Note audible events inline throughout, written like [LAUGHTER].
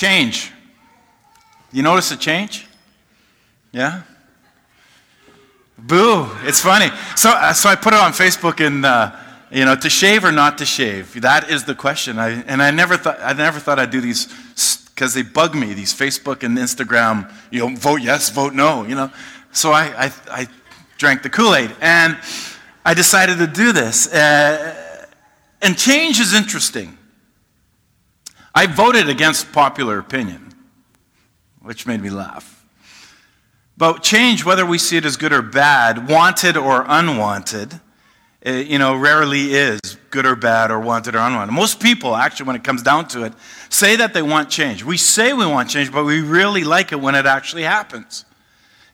Change. You notice a change? Yeah? Boo. It's funny. So, uh, so I put it on Facebook and, uh, you know, to shave or not to shave? That is the question. I, and I never thought, I never thought I'd do these because they bug me, these Facebook and Instagram, you know, vote yes, vote no, you know. So I, I, I drank the Kool Aid and I decided to do this. Uh, and change is interesting. I voted against popular opinion, which made me laugh. But change, whether we see it as good or bad, wanted or unwanted, eh, you know, rarely is good or bad or wanted or unwanted. Most people, actually, when it comes down to it, say that they want change. We say we want change, but we really like it when it actually happens.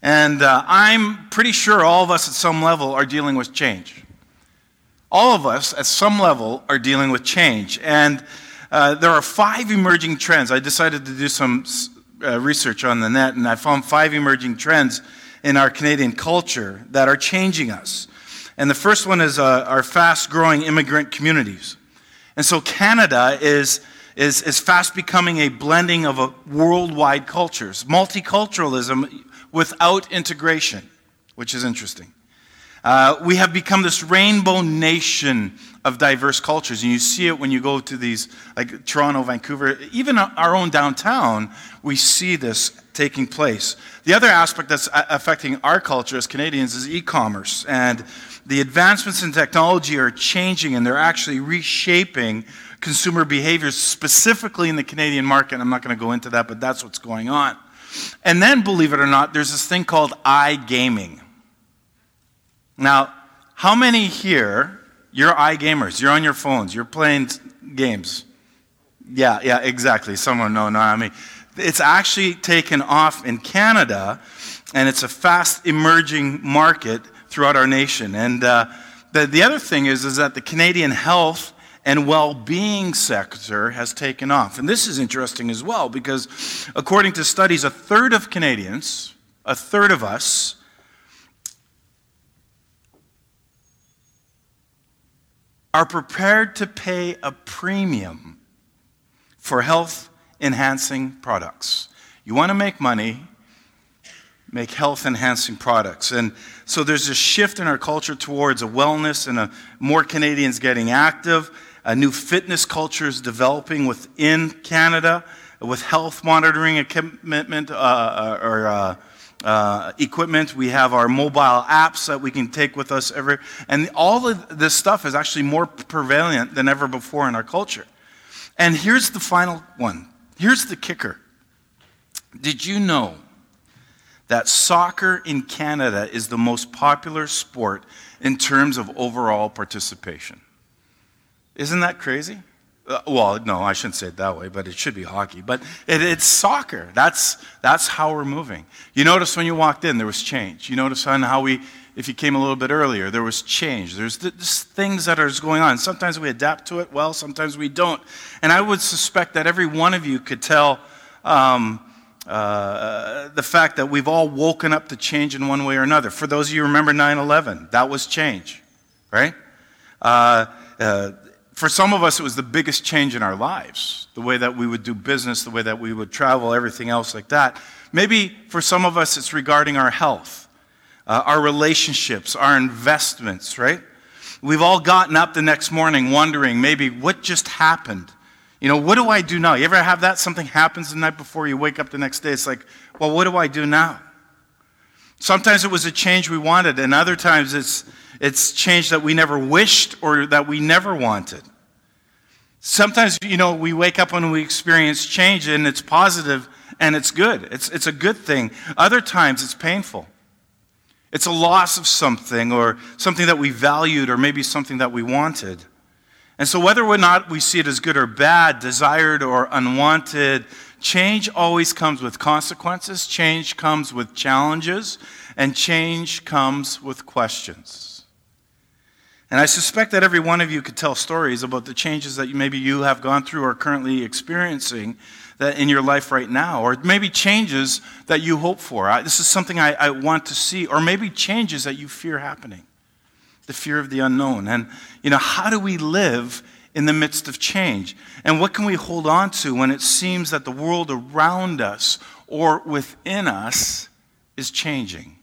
And uh, I'm pretty sure all of us at some level are dealing with change. All of us at some level are dealing with change. And uh, there are five emerging trends. I decided to do some uh, research on the net, and I found five emerging trends in our Canadian culture that are changing us. And the first one is uh, our fast growing immigrant communities. And so Canada is, is, is fast becoming a blending of a worldwide cultures, multiculturalism without integration, which is interesting. Uh, we have become this rainbow nation of diverse cultures. And you see it when you go to these, like Toronto, Vancouver, even our own downtown, we see this taking place. The other aspect that's affecting our culture as Canadians is e commerce. And the advancements in technology are changing and they're actually reshaping consumer behaviors, specifically in the Canadian market. I'm not going to go into that, but that's what's going on. And then, believe it or not, there's this thing called iGaming. Now, how many here, you're iGamers, you're on your phones, you're playing games? Yeah, yeah, exactly. Someone, no, no, I mean, it's actually taken off in Canada, and it's a fast emerging market throughout our nation. And uh, the, the other thing is, is that the Canadian health and well being sector has taken off. And this is interesting as well because, according to studies, a third of Canadians, a third of us, are prepared to pay a premium for health enhancing products. You want to make money, make health enhancing products. And so there's a shift in our culture towards a wellness and a, more Canadians getting active. A new fitness culture is developing within Canada with health monitoring equipment uh, uh or uh, uh, equipment. We have our mobile apps that we can take with us ever. And all of this stuff is actually more prevalent than ever before in our culture. And here's the final one. Here's the kicker. Did you know that soccer in Canada is the most popular sport in terms of overall participation? Isn't that crazy? Uh, well, no, I shouldn't say it that way, but it should be hockey. But it, it's soccer. That's, that's how we're moving. You notice when you walked in, there was change. You notice on how we, if you came a little bit earlier, there was change. There's just things that are going on. Sometimes we adapt to it well, sometimes we don't. And I would suspect that every one of you could tell um, uh, the fact that we've all woken up to change in one way or another. For those of you who remember 9 11, that was change, right? Uh, uh, for some of us, it was the biggest change in our lives the way that we would do business, the way that we would travel, everything else like that. Maybe for some of us, it's regarding our health, uh, our relationships, our investments, right? We've all gotten up the next morning wondering maybe what just happened? You know, what do I do now? You ever have that? Something happens the night before you wake up the next day. It's like, well, what do I do now? Sometimes it was a change we wanted, and other times it's, it's change that we never wished or that we never wanted. Sometimes, you know, we wake up and we experience change and it's positive and it's good. It's, it's a good thing. Other times it's painful. It's a loss of something or something that we valued or maybe something that we wanted. And so, whether or not we see it as good or bad, desired or unwanted, change always comes with consequences, change comes with challenges, and change comes with questions. And I suspect that every one of you could tell stories about the changes that maybe you have gone through or currently experiencing that in your life right now, or maybe changes that you hope for. I, this is something I, I want to see, or maybe changes that you fear happening the fear of the unknown. And, you know, how do we live in the midst of change? And what can we hold on to when it seems that the world around us or within us is changing?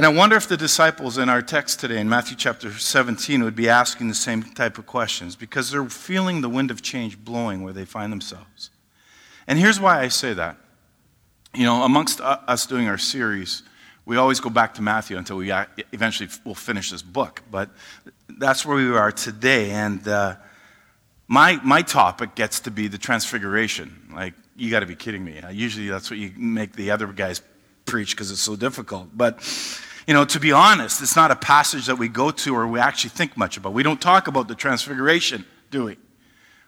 And I wonder if the disciples in our text today in Matthew chapter 17 would be asking the same type of questions because they're feeling the wind of change blowing where they find themselves. And here's why I say that. You know, amongst us doing our series, we always go back to Matthew until we eventually will finish this book. But that's where we are today. And uh, my, my topic gets to be the transfiguration. Like, you got to be kidding me. Uh, usually that's what you make the other guys preach because it's so difficult. But, you know, to be honest, it's not a passage that we go to or we actually think much about. We don't talk about the transfiguration, do we?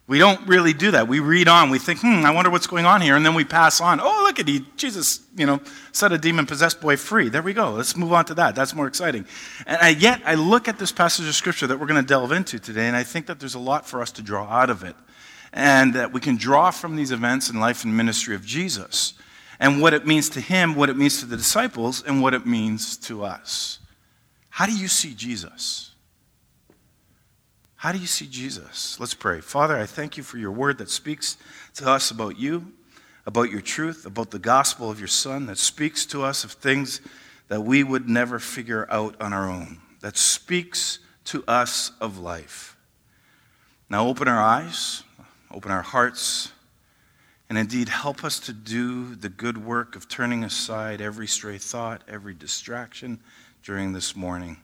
We don't really do that. We read on. We think, hmm, I wonder what's going on here. And then we pass on. Oh, look at he, Jesus, you know, set a demon possessed boy free. There we go. Let's move on to that. That's more exciting. And I, yet, I look at this passage of scripture that we're going to delve into today, and I think that there's a lot for us to draw out of it. And that we can draw from these events in life and ministry of Jesus and what it means to him, what it means to the disciples, and what it means to us. How do you see Jesus? How do you see Jesus? Let's pray. Father, I thank you for your word that speaks to us about you, about your truth, about the gospel of your Son, that speaks to us of things that we would never figure out on our own, that speaks to us of life. Now open our eyes, open our hearts, and indeed help us to do the good work of turning aside every stray thought, every distraction during this morning.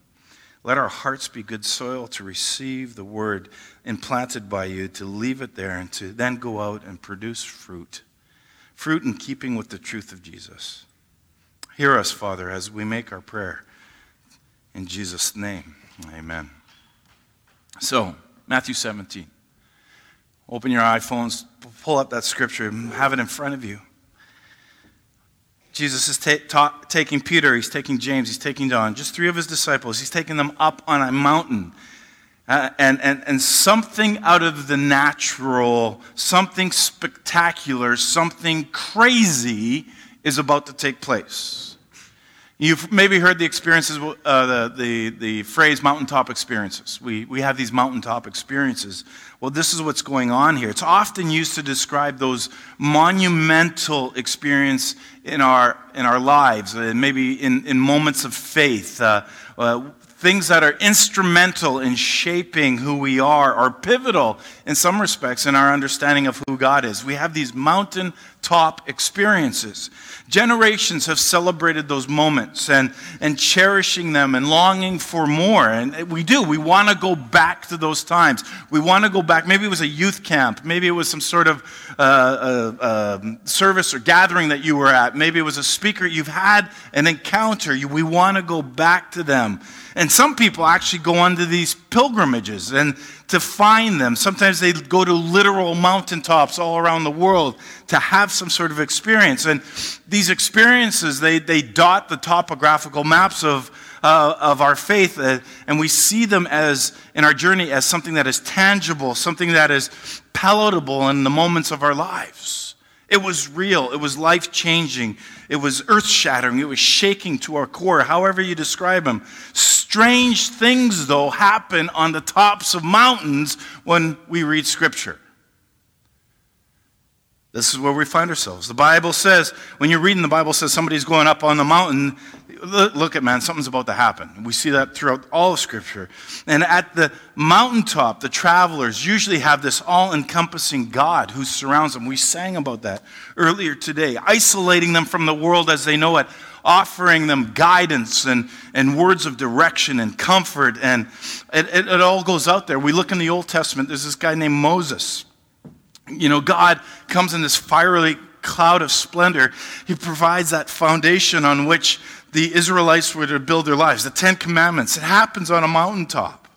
Let our hearts be good soil to receive the word implanted by you, to leave it there, and to then go out and produce fruit. Fruit in keeping with the truth of Jesus. Hear us, Father, as we make our prayer. In Jesus' name, amen. So, Matthew 17. Open your iPhones, pull up that scripture, have it in front of you. Jesus is ta- ta- taking Peter, he's taking James, he's taking John, just three of his disciples. He's taking them up on a mountain. Uh, and, and, and something out of the natural, something spectacular, something crazy is about to take place. You've maybe heard the experiences, uh, the, the, the phrase mountaintop experiences. We, we have these mountaintop experiences. Well, this is what's going on here. It's often used to describe those monumental experience in our, in our lives, and uh, maybe in, in moments of faith. Uh, uh, things that are instrumental in shaping who we are are pivotal in some respects in our understanding of who God is. We have these mountaintop experiences. Generations have celebrated those moments and, and cherishing them and longing for more. And we do. We want to go back to those times. We want to go back. Maybe it was a youth camp. Maybe it was some sort of uh, uh, uh, service or gathering that you were at. Maybe it was a speaker. You've had an encounter. We want to go back to them. And some people actually go onto these pilgrimages and to find them. Sometimes they go to literal mountaintops all around the world to have some sort of experience. And these experiences, they, they dot the topographical maps of, uh, of our faith, uh, and we see them as, in our journey, as something that is tangible, something that is palatable in the moments of our lives. It was real. It was life changing. It was earth shattering. It was shaking to our core, however you describe them. Strange things, though, happen on the tops of mountains when we read Scripture. This is where we find ourselves. The Bible says, when you're reading the Bible says somebody's going up on the mountain, look at man, something's about to happen. We see that throughout all of Scripture. And at the mountaintop, the travelers usually have this all encompassing God who surrounds them. We sang about that earlier today, isolating them from the world as they know it, offering them guidance and, and words of direction and comfort. And it, it, it all goes out there. We look in the Old Testament, there's this guy named Moses. You know, God comes in this fiery cloud of splendor. He provides that foundation on which the Israelites were to build their lives. The Ten Commandments, it happens on a mountaintop.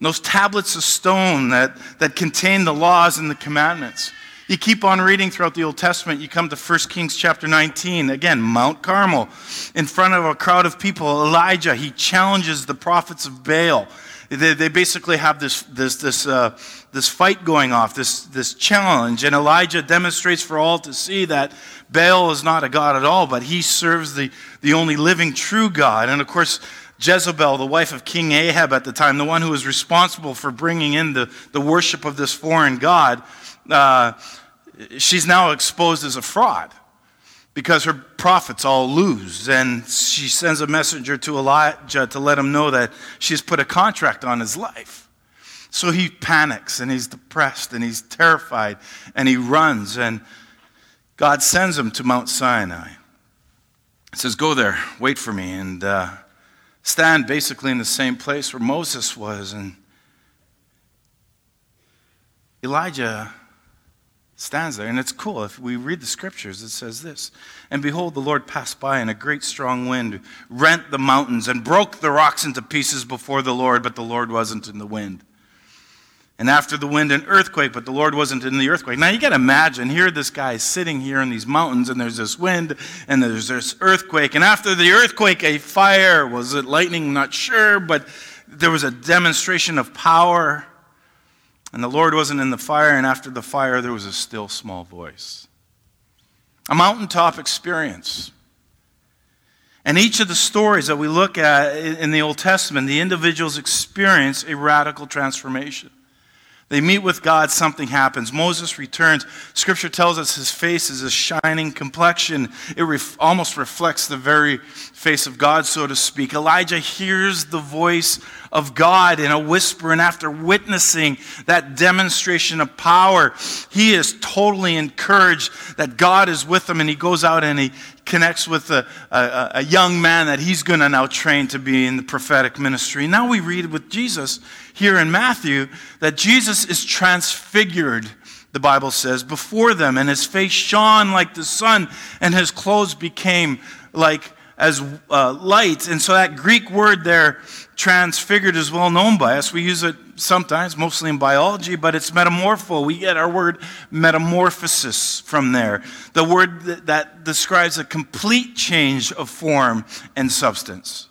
those tablets of stone that, that contain the laws and the commandments. You keep on reading throughout the Old Testament, you come to 1 Kings chapter 19, again, Mount Carmel. In front of a crowd of people, Elijah, he challenges the prophets of Baal. They, they basically have this, this, this, uh, this fight going off, this, this challenge. And Elijah demonstrates for all to see that Baal is not a God at all, but he serves the, the only living true God. And of course, Jezebel, the wife of King Ahab at the time, the one who was responsible for bringing in the, the worship of this foreign god, uh, she's now exposed as a fraud because her prophets all lose. And she sends a messenger to Elijah to let him know that she's put a contract on his life. So he panics and he's depressed and he's terrified and he runs. And God sends him to Mount Sinai. He says, Go there, wait for me. And uh, stand basically in the same place where Moses was. And Elijah stands there. And it's cool. If we read the scriptures, it says this And behold, the Lord passed by, and a great strong wind rent the mountains and broke the rocks into pieces before the Lord, but the Lord wasn't in the wind. And after the wind, an earthquake, but the Lord wasn't in the earthquake. Now you got to imagine here, this guy is sitting here in these mountains, and there's this wind, and there's this earthquake. And after the earthquake, a fire. Was it lightning? Not sure, but there was a demonstration of power. And the Lord wasn't in the fire, and after the fire, there was a still small voice. A mountaintop experience. And each of the stories that we look at in the Old Testament, the individuals experience a radical transformation. They meet with God, something happens. Moses returns. Scripture tells us his face is a shining complexion. It ref- almost reflects the very face of God, so to speak. Elijah hears the voice of God in a whisper, and after witnessing that demonstration of power, he is totally encouraged that God is with him, and he goes out and he connects with a, a, a young man that he's going to now train to be in the prophetic ministry. Now we read with Jesus here in Matthew that Jesus is transfigured, the Bible says, before them, and his face shone like the sun, and his clothes became like as uh, light. And so that Greek word there, transfigured, is well known by us. We use it sometimes, mostly in biology, but it's metamorpho. We get our word metamorphosis from there. The word that, that describes a complete change of form and substance.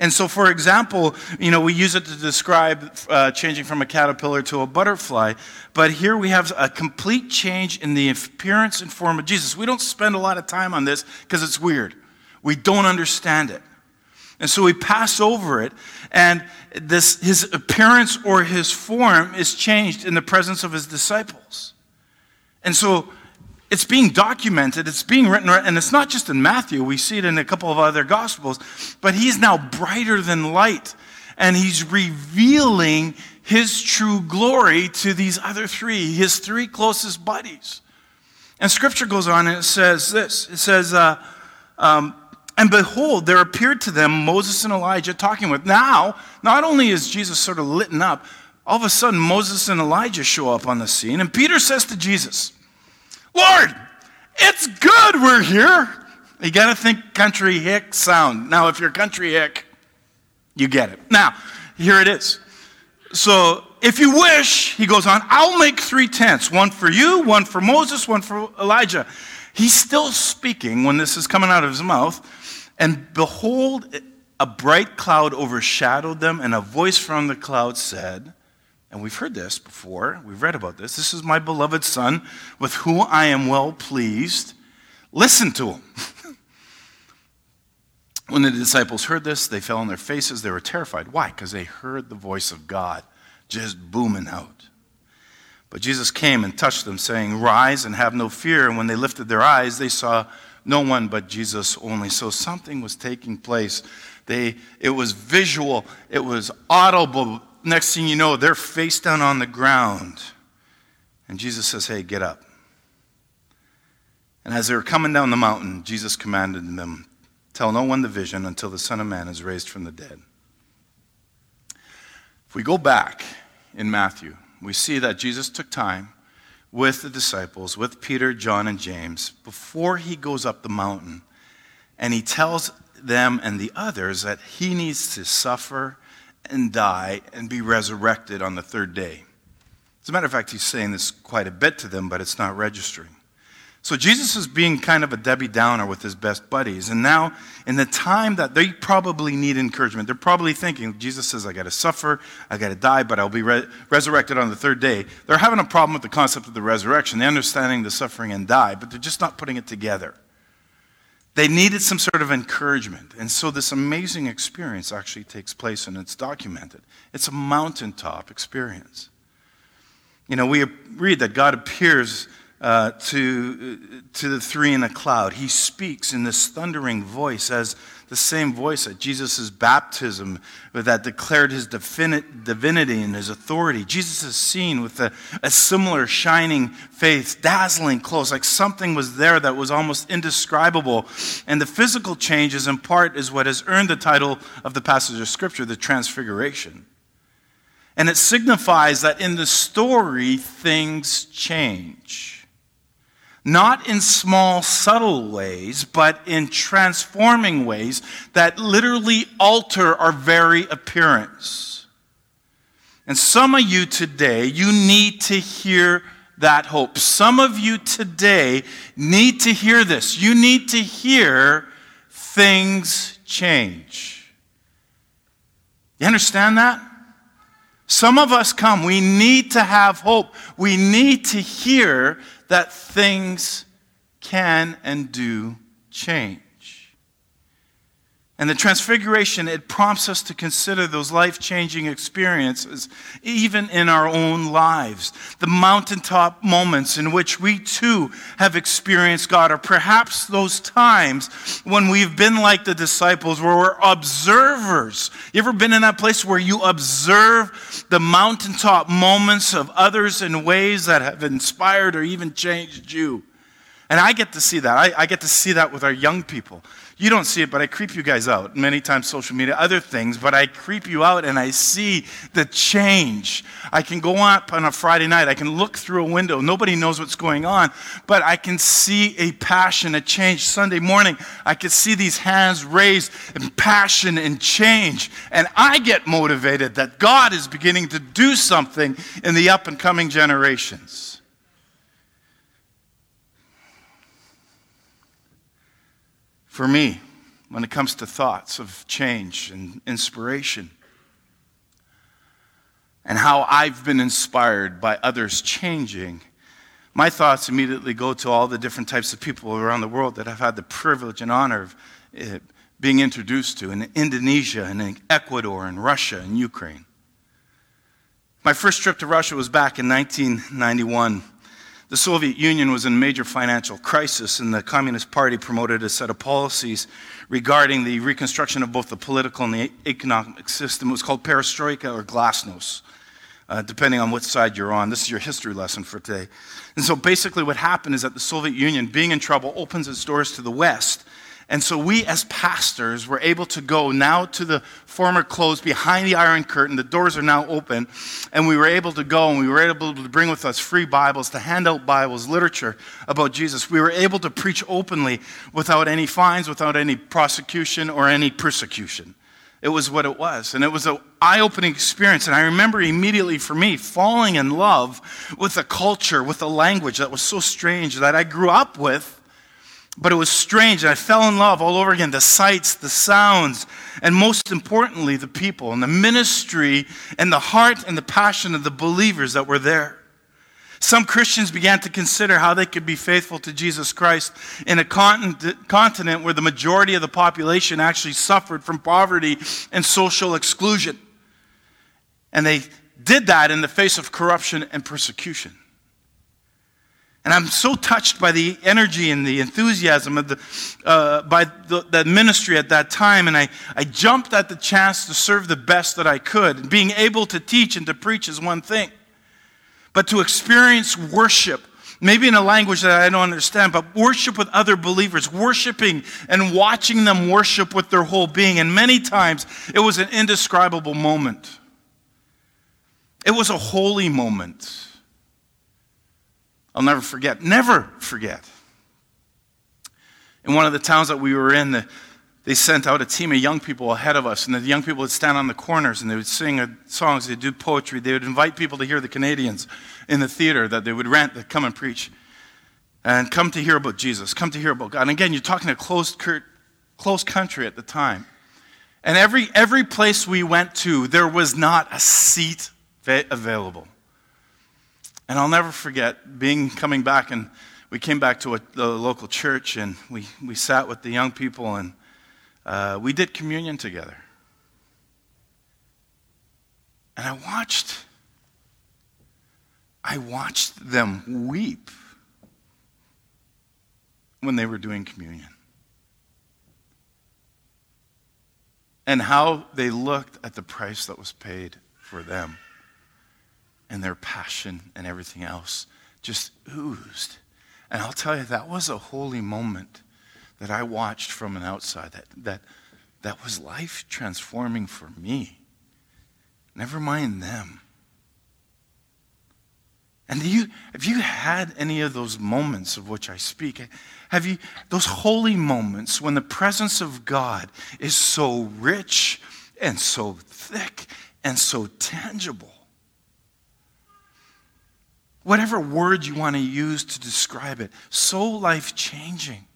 And so, for example, you know, we use it to describe uh, changing from a caterpillar to a butterfly. But here we have a complete change in the appearance and form of Jesus. We don't spend a lot of time on this because it's weird. We don't understand it. And so we pass over it, and this, his appearance or his form is changed in the presence of his disciples. And so it's being documented, it's being written, and it's not just in Matthew, we see it in a couple of other gospels, but he's now brighter than light, and he's revealing his true glory to these other three, his three closest buddies. And scripture goes on and it says this it says, uh, um, and behold, there appeared to them Moses and Elijah talking with. Now, not only is Jesus sort of lit up, all of a sudden Moses and Elijah show up on the scene, and Peter says to Jesus, Lord, it's good we're here. You got to think country hick sound. Now, if you're country hick, you get it. Now, here it is. So, if you wish, he goes on, I'll make three tents one for you, one for Moses, one for Elijah. He's still speaking when this is coming out of his mouth. And behold, a bright cloud overshadowed them, and a voice from the cloud said, and we've heard this before, we've read about this. This is my beloved Son, with whom I am well pleased. Listen to him. [LAUGHS] when the disciples heard this, they fell on their faces. They were terrified. Why? Because they heard the voice of God just booming out. But Jesus came and touched them, saying, Rise and have no fear. And when they lifted their eyes, they saw no one but Jesus only. So something was taking place. They, it was visual, it was audible, next thing you know, they're face down on the ground. And Jesus says, Hey, get up. And as they were coming down the mountain, Jesus commanded them, Tell no one the vision until the Son of Man is raised from the dead. If we go back in Matthew, we see that Jesus took time with the disciples, with Peter, John, and James, before he goes up the mountain. And he tells them and the others that he needs to suffer and die and be resurrected on the third day. As a matter of fact, he's saying this quite a bit to them, but it's not registering. So Jesus is being kind of a Debbie Downer with his best buddies. And now, in the time that they probably need encouragement, they're probably thinking, Jesus says, I got to suffer, I got to die, but I'll be re- resurrected on the third day. They're having a problem with the concept of the resurrection. They're understanding the suffering and die, but they're just not putting it together. They needed some sort of encouragement. And so this amazing experience actually takes place and it's documented. It's a mountaintop experience. You know, we read that God appears uh, to, to the three in a cloud. He speaks in this thundering voice as the same voice at Jesus' baptism that declared his divinity and his authority. Jesus is seen with a, a similar shining face, dazzling clothes, like something was there that was almost indescribable. And the physical changes, in part, is what has earned the title of the passage of Scripture, the Transfiguration. And it signifies that in the story, things change not in small, subtle ways, but in transforming ways that literally alter our very appearance. And some of you today, you need to hear that hope. Some of you today need to hear this. You need to hear things change. You understand that? Some of us come, we need to have hope. We need to hear that things can and do change. And the transfiguration, it prompts us to consider those life changing experiences, even in our own lives. The mountaintop moments in which we too have experienced God, or perhaps those times when we've been like the disciples, where we're observers. You ever been in that place where you observe the mountaintop moments of others in ways that have inspired or even changed you? And I get to see that. I, I get to see that with our young people. You don't see it, but I creep you guys out. Many times, social media, other things, but I creep you out and I see the change. I can go up on a Friday night, I can look through a window. Nobody knows what's going on, but I can see a passion, a change. Sunday morning, I can see these hands raised in passion and change. And I get motivated that God is beginning to do something in the up and coming generations. For me when it comes to thoughts of change and inspiration and how I've been inspired by others changing, my thoughts immediately go to all the different types of people around the world that I've had the privilege and honor of eh, being introduced to in Indonesia and in Ecuador and Russia and Ukraine. My first trip to Russia was back in 1991. The Soviet Union was in major financial crisis, and the Communist Party promoted a set of policies regarding the reconstruction of both the political and the economic system. It was called perestroika or glasnost, uh, depending on which side you're on. This is your history lesson for today. And so basically, what happened is that the Soviet Union, being in trouble, opens its doors to the West and so we, as pastors, were able to go now to the former closed behind the Iron Curtain. The doors are now open. And we were able to go and we were able to bring with us free Bibles, to hand out Bibles, literature about Jesus. We were able to preach openly without any fines, without any prosecution or any persecution. It was what it was. And it was an eye opening experience. And I remember immediately for me falling in love with a culture, with a language that was so strange that I grew up with but it was strange. I fell in love all over again. The sights, the sounds, and most importantly, the people and the ministry and the heart and the passion of the believers that were there. Some Christians began to consider how they could be faithful to Jesus Christ in a continent where the majority of the population actually suffered from poverty and social exclusion. And they did that in the face of corruption and persecution. And I'm so touched by the energy and the enthusiasm of the, uh, by the, the, ministry at that time. And I, I jumped at the chance to serve the best that I could. being able to teach and to preach is one thing. But to experience worship, maybe in a language that I don't understand, but worship with other believers, worshiping and watching them worship with their whole being. And many times it was an indescribable moment. It was a holy moment. I'll never forget, never forget. In one of the towns that we were in, the, they sent out a team of young people ahead of us, and the young people would stand on the corners and they would sing songs, they'd do poetry, they would invite people to hear the Canadians in the theater that they would rent to come and preach and come to hear about Jesus, come to hear about God. And again, you're talking a closed, closed country at the time. And every, every place we went to, there was not a seat available. And I'll never forget being coming back and we came back to a, the local church and we, we sat with the young people and uh, we did communion together. And I watched, I watched them weep when they were doing communion. And how they looked at the price that was paid for them and their passion and everything else just oozed. And I'll tell you, that was a holy moment that I watched from an outside that, that, that was life transforming for me. Never mind them. And you, have you had any of those moments of which I speak? Have you, those holy moments when the presence of God is so rich and so thick and so tangible? Whatever word you want to use to describe it, so life changing.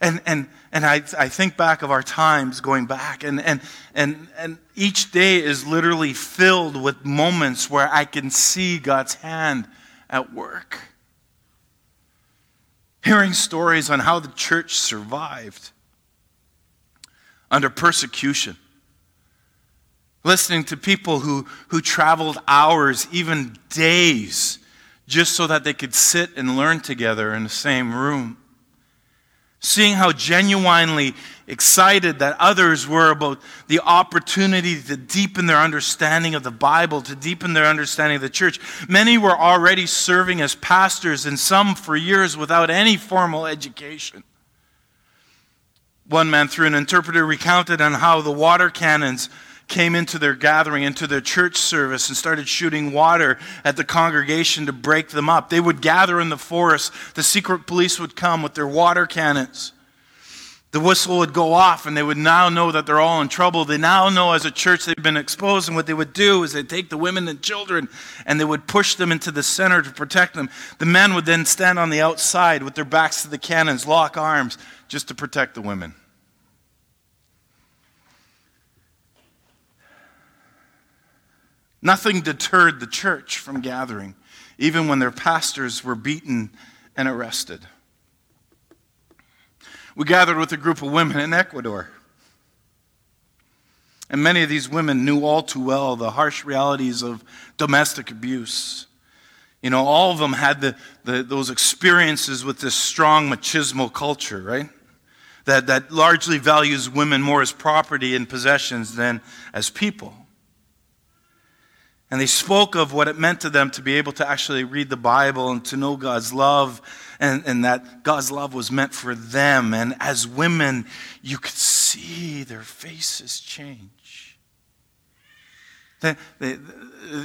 And, and, and I, I think back of our times going back, and, and, and, and each day is literally filled with moments where I can see God's hand at work. Hearing stories on how the church survived under persecution. Listening to people who, who traveled hours, even days, just so that they could sit and learn together in the same room seeing how genuinely excited that others were about the opportunity to deepen their understanding of the Bible, to deepen their understanding of the church. Many were already serving as pastors, and some for years without any formal education. One man, through an interpreter, recounted on how the water cannons came into their gathering, into their church service, and started shooting water at the congregation to break them up. They would gather in the forest. The secret police would come with their water cannons. The whistle would go off, and they would now know that they're all in trouble. They now know as a church they've been exposed, and what they would do is they'd take the women and children and they would push them into the center to protect them. The men would then stand on the outside with their backs to the cannons, lock arms, just to protect the women. Nothing deterred the church from gathering, even when their pastors were beaten and arrested. We gathered with a group of women in Ecuador. And many of these women knew all too well the harsh realities of domestic abuse. You know, all of them had the, the, those experiences with this strong machismo culture, right? That, that largely values women more as property and possessions than as people. And they spoke of what it meant to them to be able to actually read the Bible and to know God's love, and, and that God's love was meant for them. And as women, you could see their faces change. They, they,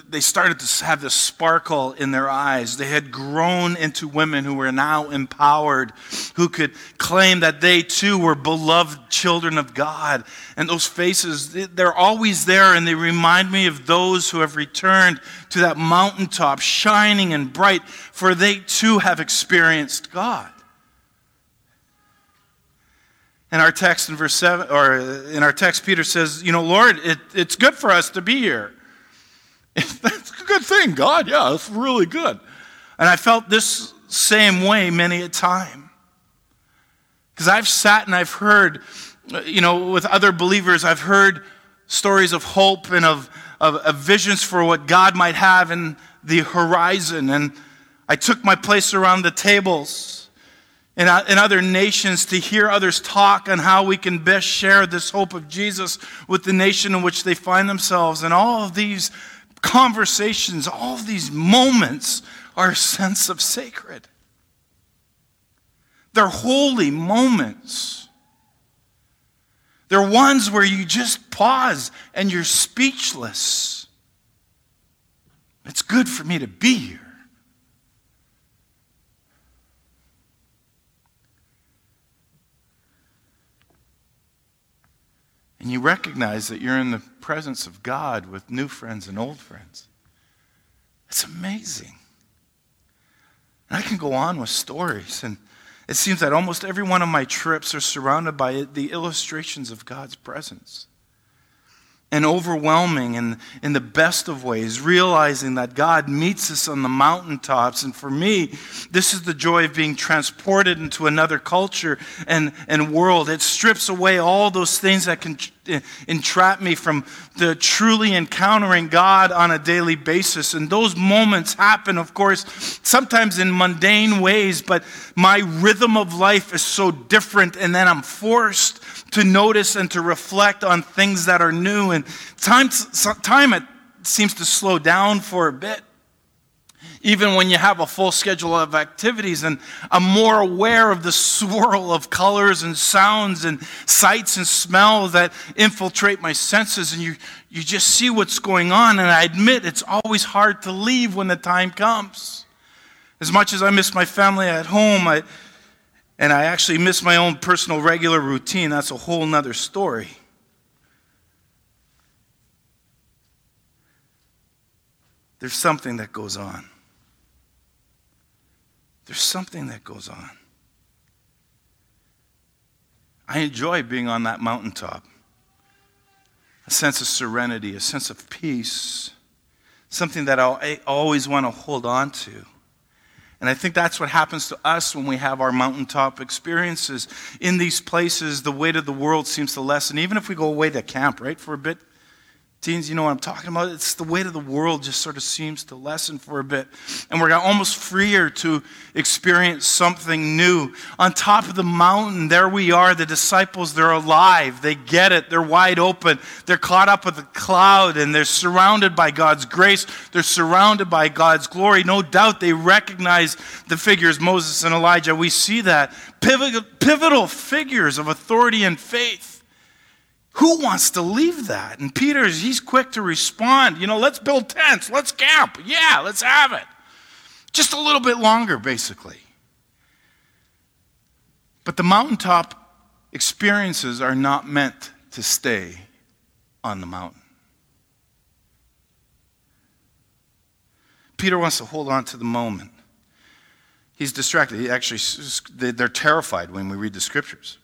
they started to have this sparkle in their eyes. They had grown into women who were now empowered, who could claim that they too were beloved children of God. And those faces, they're always there, and they remind me of those who have returned to that mountaintop, shining and bright, for they too have experienced God. In our text in verse 7, or in our text, Peter says, You know, Lord, it, it's good for us to be here. [LAUGHS] That's a good thing, God. Yeah, that's really good. And I felt this same way many a time. Because I've sat and I've heard, you know, with other believers, I've heard stories of hope and of, of, of visions for what God might have in the horizon. And I took my place around the tables in, in uh, other nations to hear others talk on how we can best share this hope of Jesus with the nation in which they find themselves. And all of these conversations, all of these moments are a sense of sacred. They're holy moments. They're ones where you just pause and you're speechless. It's good for me to be here. And you recognize that you're in the presence of God with new friends and old friends. It's amazing. And I can go on with stories. And it seems that almost every one of my trips are surrounded by the illustrations of God's presence. and overwhelming and in the best of ways, realizing that God meets us on the mountaintops. And for me, this is the joy of being transported into another culture and, and world. It strips away all those things that can Uh, entrap me from the truly encountering God on a daily basis. And those moments happen, of course, sometimes in mundane ways, but my rhythm of life is so different. And then I'm forced to notice and to reflect on things that are new. And time, time it seems to slow down for a bit. Even when you have a full schedule of activities, and I'm more aware of the swirl of colors and sounds and sights and smells that infiltrate my senses, and you, you just see what's going on. And I admit it's always hard to leave when the time comes. As much as I miss my family at home, I, and I actually miss my own personal regular routine, that's a whole nother story. There's something that goes on. There's something that goes on. I enjoy being on that mountaintop. A sense of serenity, a sense of peace, something that I always want to hold on to. And I think that's what happens to us when we have our mountaintop experiences. In these places, the weight of the world seems to lessen. Even if we go away to camp, right, for a bit, Teens, you know what I'm talking about? It's the weight of the world just sort of seems to lessen for a bit. And we're almost freer to experience something new. On top of the mountain, there we are, the disciples, they're alive. They get it. They're wide open. They're caught up with the cloud and they're surrounded by God's grace. They're surrounded by God's glory. No doubt they recognize the figures, Moses and Elijah. We see that. Pivotal, pivotal figures of authority and faith. Who wants to leave that? And Peter, he's quick to respond. You know, let's build tents, let's camp. Yeah, let's have it. Just a little bit longer, basically. But the mountaintop experiences are not meant to stay on the mountain. Peter wants to hold on to the moment. He's distracted. He actually, they're terrified when we read the scriptures.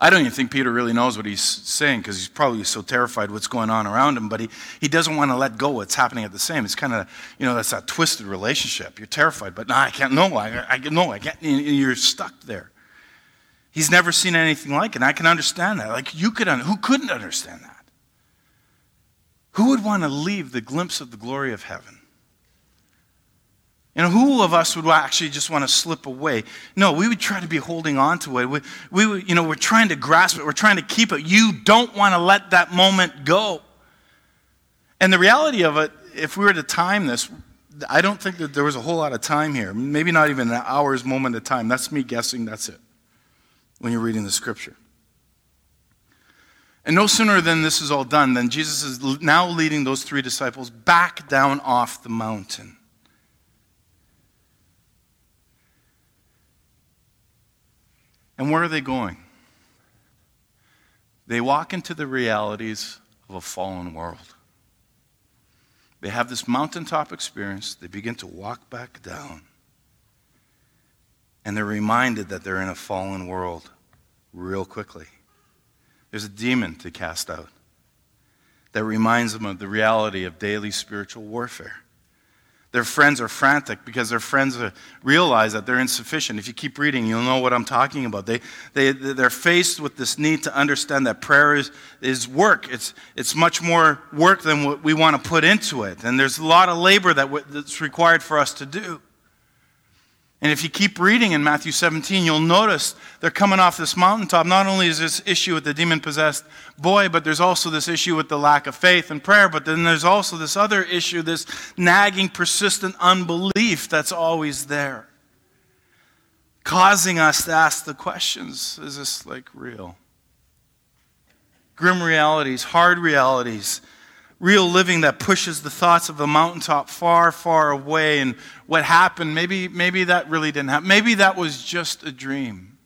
I don't even think Peter really knows what he's saying because he's probably so terrified what's going on around him, but he, he doesn't want to let go what's happening at the same. It's kind of, you know, that's that twisted relationship. You're terrified, but no, I can't, no, I, I, no, I can't, you're stuck there. He's never seen anything like it, and I can understand that. Like, you could, who couldn't understand that? Who would want to leave the glimpse of the glory of heaven? Know, who of us would actually just want to slip away? No, we would try to be holding on to it. We, we would, you know, we're trying to grasp it. We're trying to keep it. You don't want to let that moment go. And the reality of it, if we were to time this, I don't think that there was a whole lot of time here. Maybe not even an hour's moment of time. That's me guessing. That's it. When you're reading the scripture. And no sooner than this is all done, than Jesus is now leading those three disciples back down off the mountain. And where are they going? They walk into the realities of a fallen world. They have this mountaintop experience. They begin to walk back down. And they're reminded that they're in a fallen world real quickly. There's a demon to cast out that reminds them of the reality of daily spiritual warfare. Their friends are frantic because their friends uh, realize that they're insufficient. If you keep reading, you'll know what I'm talking about. They, they, they're faced with this need to understand that prayer is, is work. It's, it's much more work than what we want to put into it. And there's a lot of labor that, that's required for us to do. And if you keep reading in Matthew 17, you'll notice they're coming off this mountaintop. Not only is this issue with the demon possessed boy, but there's also this issue with the lack of faith and prayer. But then there's also this other issue, this nagging, persistent unbelief that's always there, causing us to ask the questions is this like real? Grim realities, hard realities real living that pushes the thoughts of the mountaintop far, far away. And what happened, maybe, maybe that really didn't happen. Maybe that was just a dream.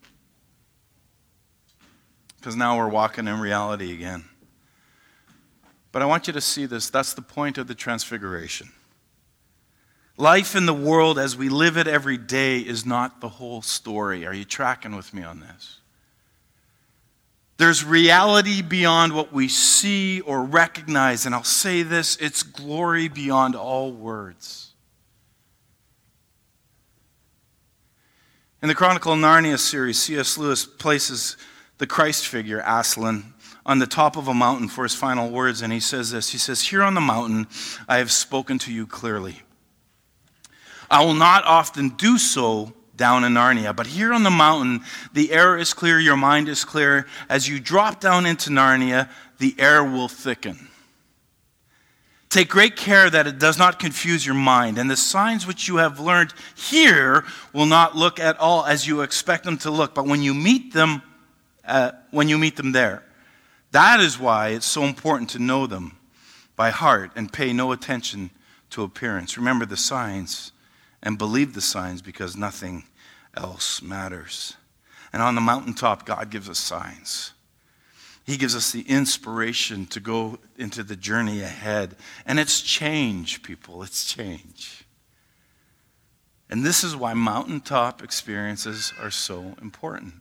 Because now we're walking in reality again. But I want you to see this. That's the point of the transfiguration. Life in the world as we live it every day is not the whole story. Are you tracking with me on this? There's reality beyond what we see or recognize. And I'll say this it's glory beyond all words. In the Chronicle of Narnia series, C.S. Lewis places the Christ figure, Aslan, on the top of a mountain for his final words, and he says this He says, Here on the mountain, I have spoken to you clearly. I will not often do so down in Narnia. But here on the mountain, the air is clear, your mind is clear. As you drop down into Narnia, the air will thicken. Take great care that it does not confuse your mind, and the signs which you have learned here will not look at all as you expect them to look, but when you meet them, uh, when you meet them there. That is why it's so important to know them by heart and pay no attention to appearance. Remember the signs and believe the signs because nothing else matters. And on the mountaintop, God gives us signs. He gives us the inspiration to go into the journey ahead. And it's change, people. It's change. And this is why mountaintop experiences are so important.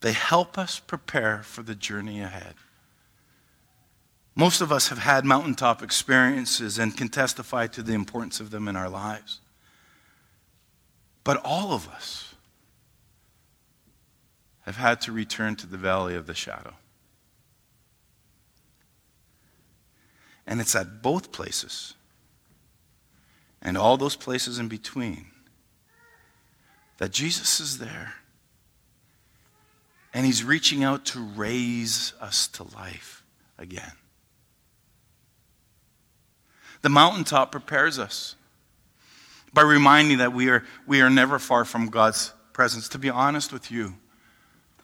They help us prepare for the journey ahead. Most of us have had mountaintop experiences and can testify to the importance of them in our lives. But all of us have had to return to the valley of the shadow. And it's at both places and all those places in between that Jesus is there. And he's reaching out to raise us to life again. The mountaintop prepares us by reminding that we are, we are never far from God's presence. To be honest with you,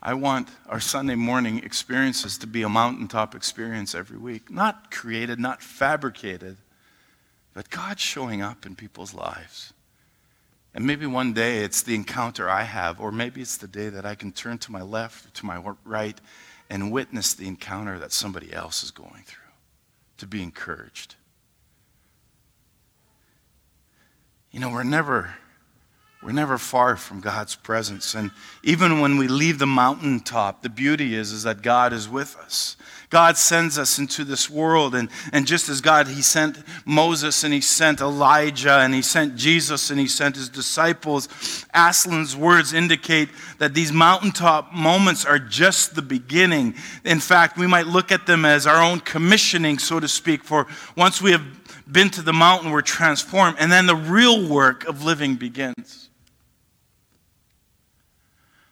I want our Sunday morning experiences to be a mountaintop experience every week. Not created, not fabricated, but God showing up in people's lives. And maybe one day it's the encounter I have, or maybe it's the day that I can turn to my left to my right and witness the encounter that somebody else is going through to be encouraged. You know, we're never we're never far from God's presence. And even when we leave the mountaintop, the beauty is, is that God is with us. God sends us into this world. And, and just as God, He sent Moses and He sent Elijah and He sent Jesus and He sent His disciples, Aslan's words indicate that these mountaintop moments are just the beginning. In fact, we might look at them as our own commissioning, so to speak, for once we have been to the mountain, we're transformed. And then the real work of living begins.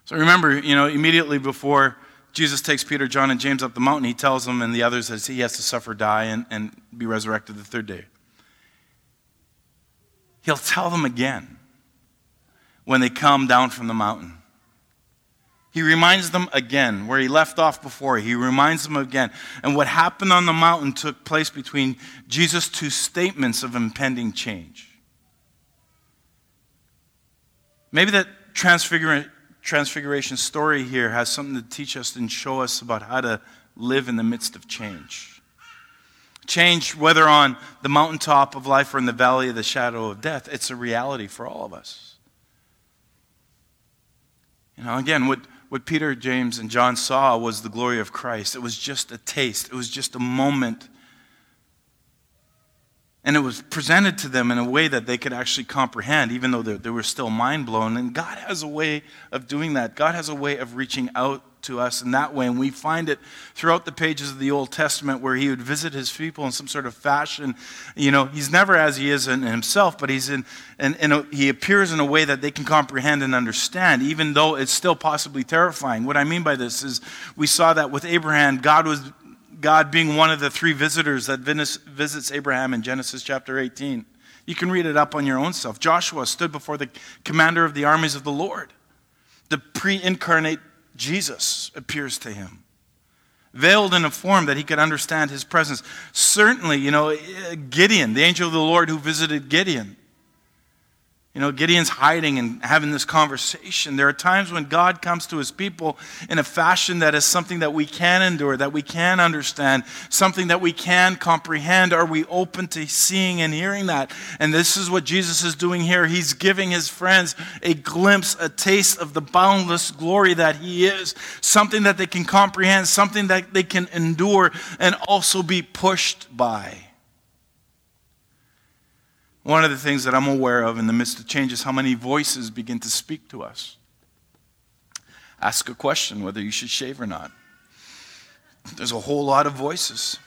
So remember, you know, immediately before Jesus takes Peter, John, and James up the mountain, he tells them and the others that he has to suffer, die, and, and be resurrected the third day. He'll tell them again when they come down from the mountain. He reminds them again where he left off before. He reminds them again. And what happened on the mountain took place between Jesus' two statements of impending change. Maybe that transfiguration story here has something to teach us and show us about how to live in the midst of change. Change, whether on the mountaintop of life or in the valley of the shadow of death, it's a reality for all of us. You know, again, what what Peter, James, and John saw was the glory of Christ. It was just a taste, it was just a moment. And it was presented to them in a way that they could actually comprehend, even though they, were still mind blown. And God has a way of doing that. God has a way of reaching out to us in that way. And we find it throughout the pages of the Old Testament where he would visit his people in some sort of fashion. You know, he's never as he is in himself, but he's in, and, he appears in a way that they can comprehend and understand, even though it's still possibly terrifying. What I mean by this is we saw that with Abraham, God was God being one of the three visitors that visits Abraham in Genesis chapter 18. You can read it up on your own self. Joshua stood before the commander of the armies of the Lord, the pre incarnate Jesus appears to him, veiled in a form that he could understand his presence. Certainly, you know, Gideon, the angel of the Lord who visited Gideon, You know, Gideon's hiding and having this conversation. There are times when God comes to his people in a fashion that is something that we can endure, that we can understand, something that we can comprehend. Are we open to seeing and hearing that? And this is what Jesus is doing here. He's giving his friends a glimpse, a taste of the boundless glory that he is, something that they can comprehend, something that they can endure and also be pushed by. One of the things that I'm aware of in the midst of change is how many voices begin to speak to us. Ask a question whether you should shave or not. There's a whole lot of voices.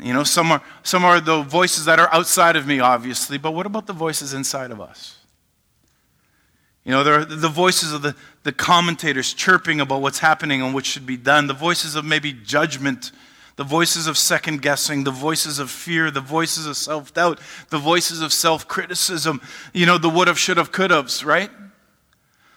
You know, some are, some are the voices that are outside of me, obviously, but what about the voices inside of us? You know, there are the voices of the, the commentators chirping about what's happening and what should be done, the voices of maybe judgment the voices of second guessing, the voices of fear, the voices of self doubt, the voices of self criticism, you know, the would have, should have, could haves, right?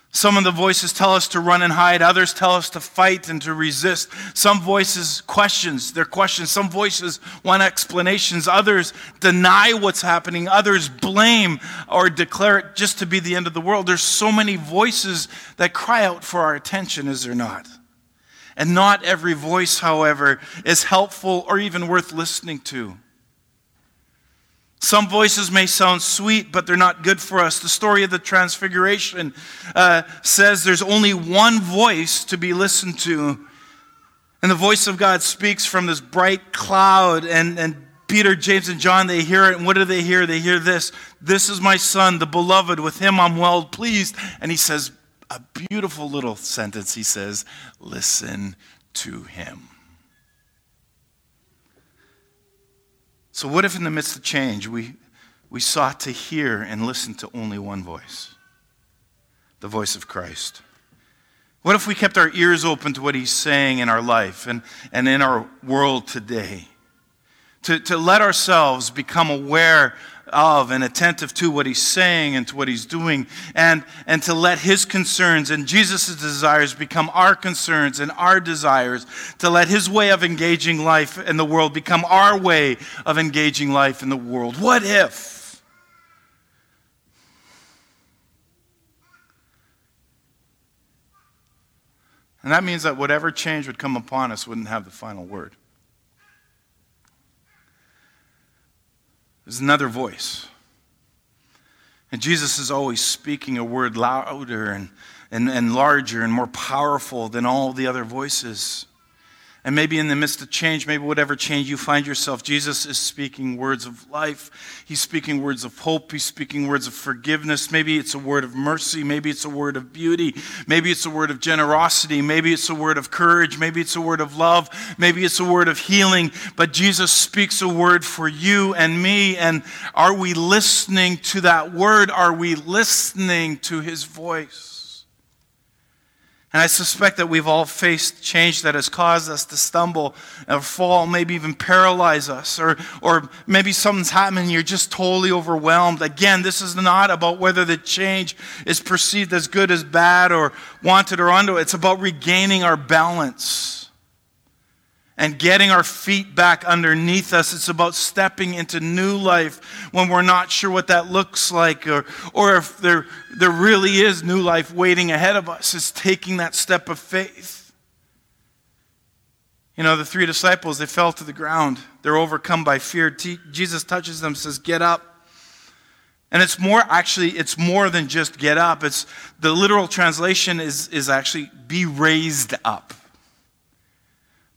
Some of the voices tell us to run and hide, others tell us to fight and to resist. Some voices questions, they're questions. Some voices want explanations, others deny what's happening, others blame or declare it just to be the end of the world. There's so many voices that cry out for our attention, is there not? And not every voice, however, is helpful or even worth listening to. Some voices may sound sweet, but they're not good for us. The story of the Transfiguration uh, says there's only one voice to be listened to. And the voice of God speaks from this bright cloud, and, and Peter, James, and John, they hear it. And what do they hear? They hear this This is my son, the beloved. With him I'm well pleased. And he says, a beautiful little sentence. He says, Listen to him. So, what if in the midst of change we, we sought to hear and listen to only one voice? The voice of Christ. What if we kept our ears open to what he's saying in our life and, and in our world today? To, to let ourselves become aware of and attentive to what he's saying and to what he's doing, and, and to let his concerns and Jesus' desires become our concerns and our desires, to let his way of engaging life in the world become our way of engaging life in the world. What if? And that means that whatever change would come upon us wouldn't have the final word. There's another voice. And Jesus is always speaking a word louder and, and, and larger and more powerful than all the other voices. And maybe in the midst of change, maybe whatever change you find yourself, Jesus is speaking words of life. He's speaking words of hope. He's speaking words of forgiveness. Maybe it's a word of mercy. Maybe it's a word of beauty. Maybe it's a word of generosity. Maybe it's a word of courage. Maybe it's a word of love. Maybe it's a word of healing. But Jesus speaks a word for you and me. And are we listening to that word? Are we listening to his voice? And I suspect that we've all faced change that has caused us to stumble or fall, maybe even paralyze us, or, or maybe something's happening and you're just totally overwhelmed. Again, this is not about whether the change is perceived as good, as bad, or wanted or unwanted. It's about regaining our balance and getting our feet back underneath us. It's about stepping into new life when we're not sure what that looks like or, or if there, there really is new life waiting ahead of us. It's taking that step of faith. You know, the three disciples, they fell to the ground. They're overcome by fear. T- Jesus touches them, says, Get up. And it's more, actually, it's more than just get up. It's the literal translation is, is actually be raised up.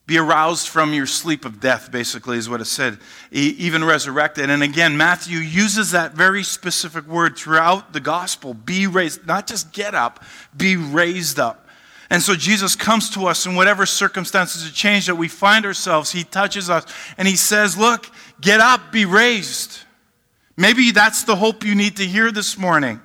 Be aroused from your sleep of death, basically, is what it said. Even resurrected. And again, Matthew uses that very specific word throughout the gospel be raised, not just get up, be raised up. And so Jesus comes to us in whatever circumstances of change that we find ourselves. He touches us and he says, Look, get up, be raised. Maybe that's the hope you need to hear this morning.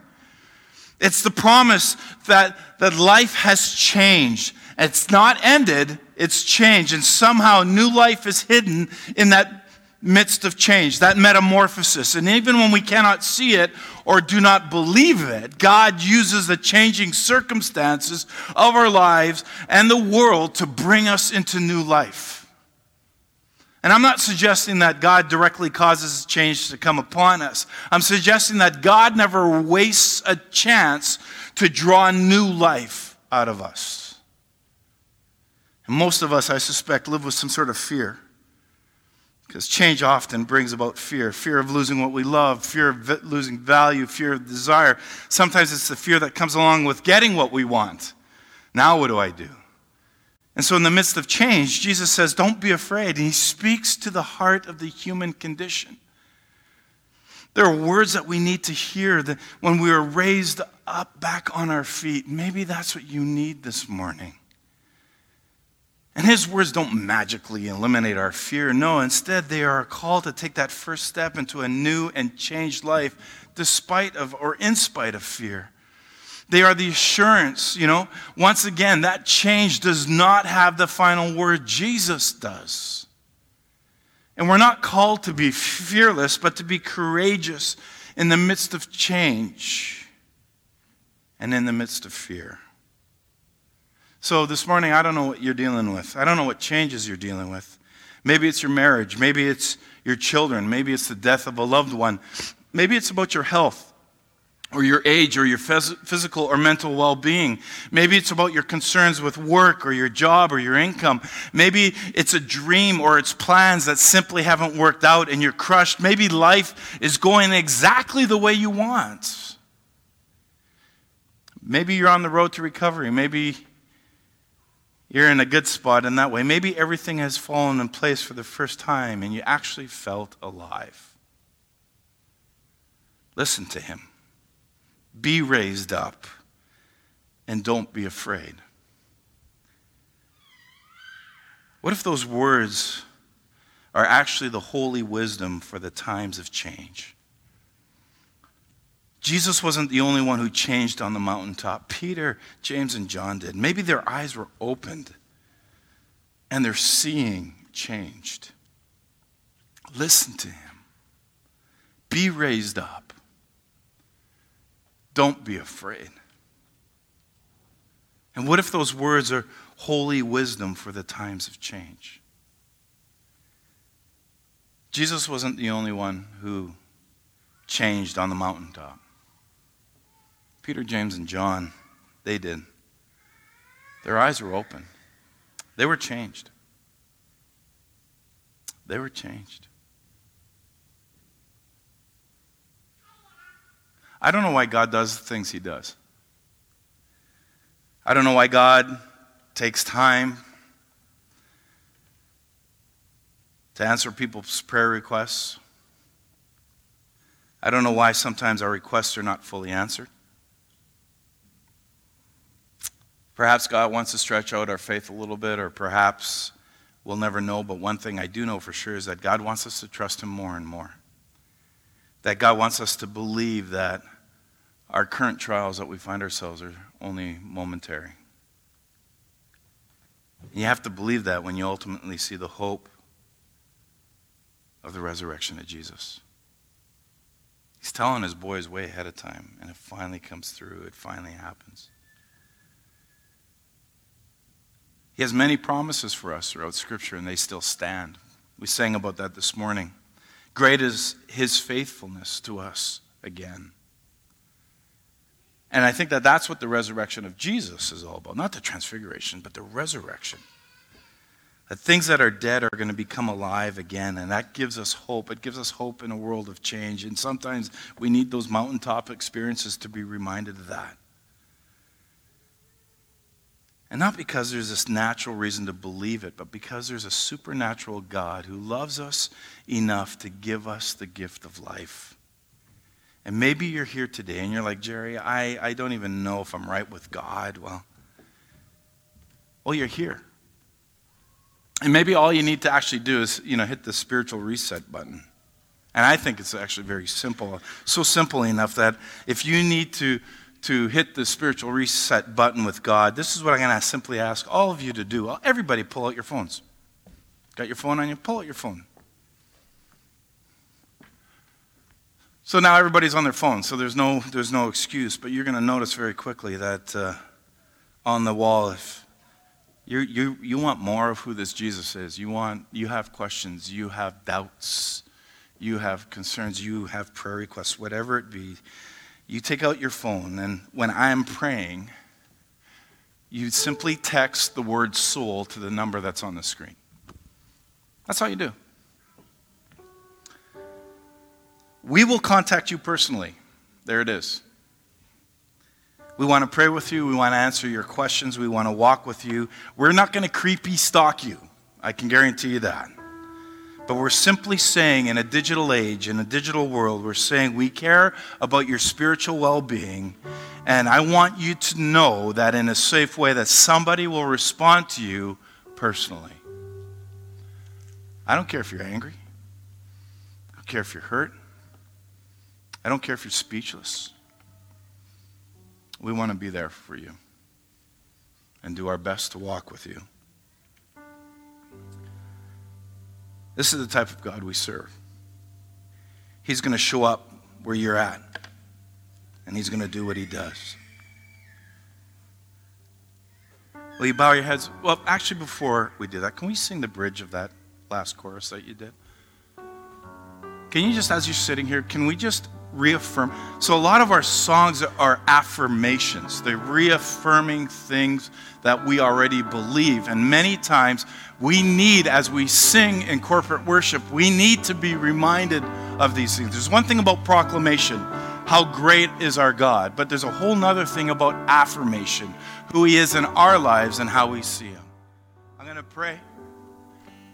It's the promise that, that life has changed. It's not ended, it's changed. And somehow new life is hidden in that midst of change, that metamorphosis. And even when we cannot see it or do not believe it, God uses the changing circumstances of our lives and the world to bring us into new life. And I'm not suggesting that God directly causes change to come upon us. I'm suggesting that God never wastes a chance to draw new life out of us. And most of us, I suspect, live with some sort of fear. Because change often brings about fear fear of losing what we love, fear of losing value, fear of desire. Sometimes it's the fear that comes along with getting what we want. Now, what do I do? And so, in the midst of change, Jesus says, Don't be afraid. And he speaks to the heart of the human condition. There are words that we need to hear that when we are raised up back on our feet. Maybe that's what you need this morning. And his words don't magically eliminate our fear. No, instead, they are a call to take that first step into a new and changed life, despite of or in spite of fear. They are the assurance, you know. Once again, that change does not have the final word, Jesus does. And we're not called to be fearless, but to be courageous in the midst of change and in the midst of fear. So this morning, I don't know what you're dealing with. I don't know what changes you're dealing with. Maybe it's your marriage. Maybe it's your children. Maybe it's the death of a loved one. Maybe it's about your health or your age or your phys- physical or mental well being. Maybe it's about your concerns with work or your job or your income. Maybe it's a dream or it's plans that simply haven't worked out and you're crushed. Maybe life is going exactly the way you want. Maybe you're on the road to recovery. Maybe you're in a good spot in that way. Maybe everything has fallen in place for the first time and you actually felt alive. Listen to him. Be raised up and don't be afraid. What if those words are actually the holy wisdom for the times of change? Jesus wasn't the only one who changed on the mountaintop. Peter, James, and John did. Maybe their eyes were opened and their seeing changed. Listen to him. Be raised up. Don't be afraid. And what if those words are holy wisdom for the times of change? Jesus wasn't the only one who changed on the mountaintop. Peter, James, and John, they did. Their eyes were open. They were changed. They were changed. I don't know why God does the things he does. I don't know why God takes time to answer people's prayer requests. I don't know why sometimes our requests are not fully answered. Perhaps God wants to stretch out our faith a little bit, or perhaps we'll never know. But one thing I do know for sure is that God wants us to trust Him more and more. That God wants us to believe that our current trials that we find ourselves are only momentary. You have to believe that when you ultimately see the hope of the resurrection of Jesus. He's telling his boys way ahead of time, and it finally comes through. It finally happens. He has many promises for us throughout Scripture, and they still stand. We sang about that this morning. Great is his faithfulness to us again. And I think that that's what the resurrection of Jesus is all about. Not the transfiguration, but the resurrection. That things that are dead are going to become alive again, and that gives us hope. It gives us hope in a world of change. And sometimes we need those mountaintop experiences to be reminded of that. And not because there's this natural reason to believe it, but because there's a supernatural God who loves us enough to give us the gift of life. And maybe you're here today and you're like, Jerry, I, I don't even know if I'm right with God. Well, well, you're here. And maybe all you need to actually do is, you know, hit the spiritual reset button. And I think it's actually very simple. So simple enough that if you need to, to hit the spiritual reset button with God, this is what I'm going to simply ask all of you to do. Everybody pull out your phones. Got your phone on you? Pull out your phone. So now everybody's on their phone, so there's no, there's no excuse. But you're going to notice very quickly that uh, on the wall, if You, you, you want more of who this Jesus is. You, want, you have questions. You have doubts. You have concerns. You have prayer requests, whatever it be. You take out your phone, and when I'm praying, you simply text the word soul to the number that's on the screen. That's all you do. We will contact you personally. There it is. We want to pray with you. We want to answer your questions. We want to walk with you. We're not going to creepy stalk you. I can guarantee you that. But we're simply saying in a digital age, in a digital world, we're saying we care about your spiritual well being. And I want you to know that in a safe way that somebody will respond to you personally. I don't care if you're angry. I don't care if you're hurt. I don't care if you're speechless. We want to be there for you and do our best to walk with you. This is the type of God we serve. He's going to show up where you're at, and He's going to do what He does. Will you bow your heads? Well, actually, before we do that, can we sing the bridge of that last chorus that you did? Can you just, as you're sitting here, can we just reaffirm. So, a lot of our songs are affirmations, they're reaffirming things that we already believe. And many times we need, as we sing in corporate worship, we need to be reminded of these things. There's one thing about proclamation how great is our God, but there's a whole nother thing about affirmation who He is in our lives and how we see Him. I'm going to pray.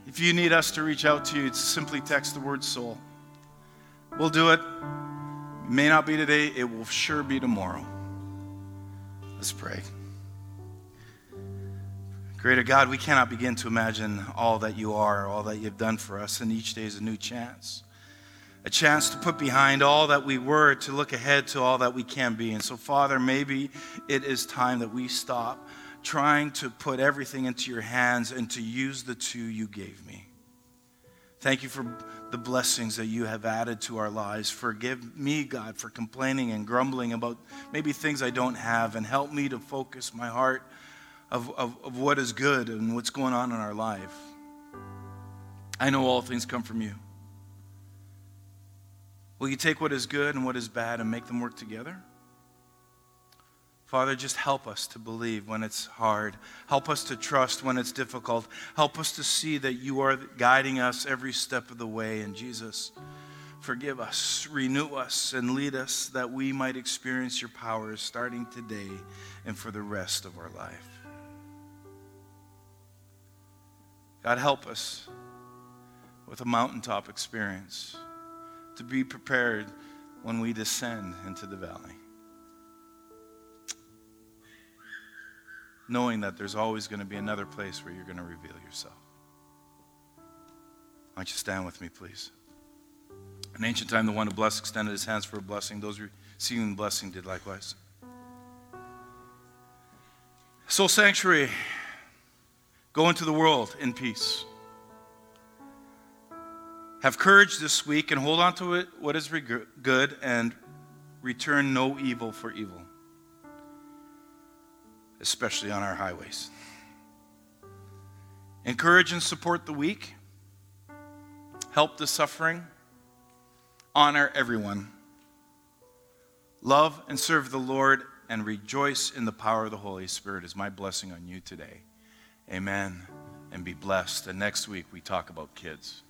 If you need us to reach out to you, simply text the word soul. We'll do it. It may not be today, it will sure be tomorrow. Let's pray. Greater God, we cannot begin to imagine all that you are, all that you've done for us, and each day is a new chance. A chance to put behind all that we were, to look ahead to all that we can be. And so, Father, maybe it is time that we stop trying to put everything into your hands and to use the two you gave me. Thank you for the blessings that you have added to our lives. Forgive me, God, for complaining and grumbling about maybe things I don't have, and help me to focus my heart of, of, of what is good and what's going on in our life. I know all things come from you. Will you take what is good and what is bad and make them work together? Father, just help us to believe when it's hard. Help us to trust when it's difficult. Help us to see that you are guiding us every step of the way. And Jesus, forgive us, renew us, and lead us that we might experience your powers starting today and for the rest of our life. God, help us with a mountaintop experience to be prepared when we descend into the valley. Knowing that there's always going to be another place where you're going to reveal yourself. Why don't you stand with me, please? In ancient time, the one who blessed extended his hands for a blessing. Those receiving the blessing did likewise. Soul Sanctuary, go into the world in peace. Have courage this week and hold on to it, what is good and return no evil for evil especially on our highways. Encourage and support the weak, help the suffering, honor everyone, love and serve the Lord, and rejoice in the power of the Holy Spirit is my blessing on you today. Amen. And be blessed. And next week we talk about kids.